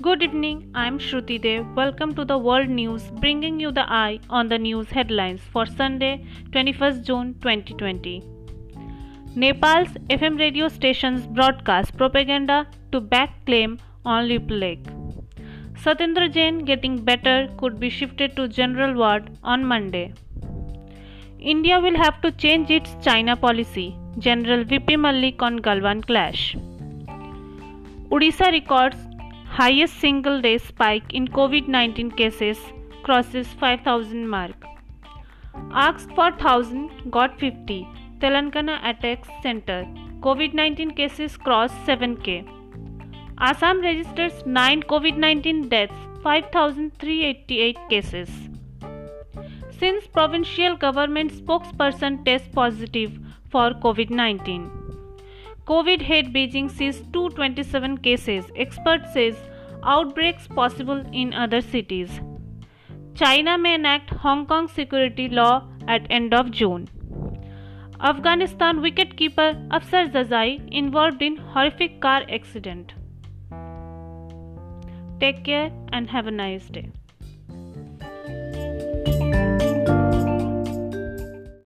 Good evening, I'm Shruti Dev. Welcome to the World News, bringing you the eye on the news headlines for Sunday, 21st June 2020. Nepal's FM radio stations broadcast propaganda to back claim on Lake. Satyendra Jain getting better could be shifted to general ward on Monday. India will have to change its China policy. General VP Malik on Galwan clash. Odisha records highest single day spike in COVID-19 cases crosses 5000 mark. Asked for 1000 got 50. Telangana attacks center. COVID-19 cases cross 7k. Assam registers 9 COVID-19 deaths, 5388 cases. Sindh provincial government spokesperson tests positive for COVID-19. COVID hit Beijing sees 227 cases. Expert says outbreaks possible in other cities. China may enact Hong Kong security law at end of June. Afghanistan wicketkeeper Afsar Zazai involved in horrific car accident. Take care and have a nice day.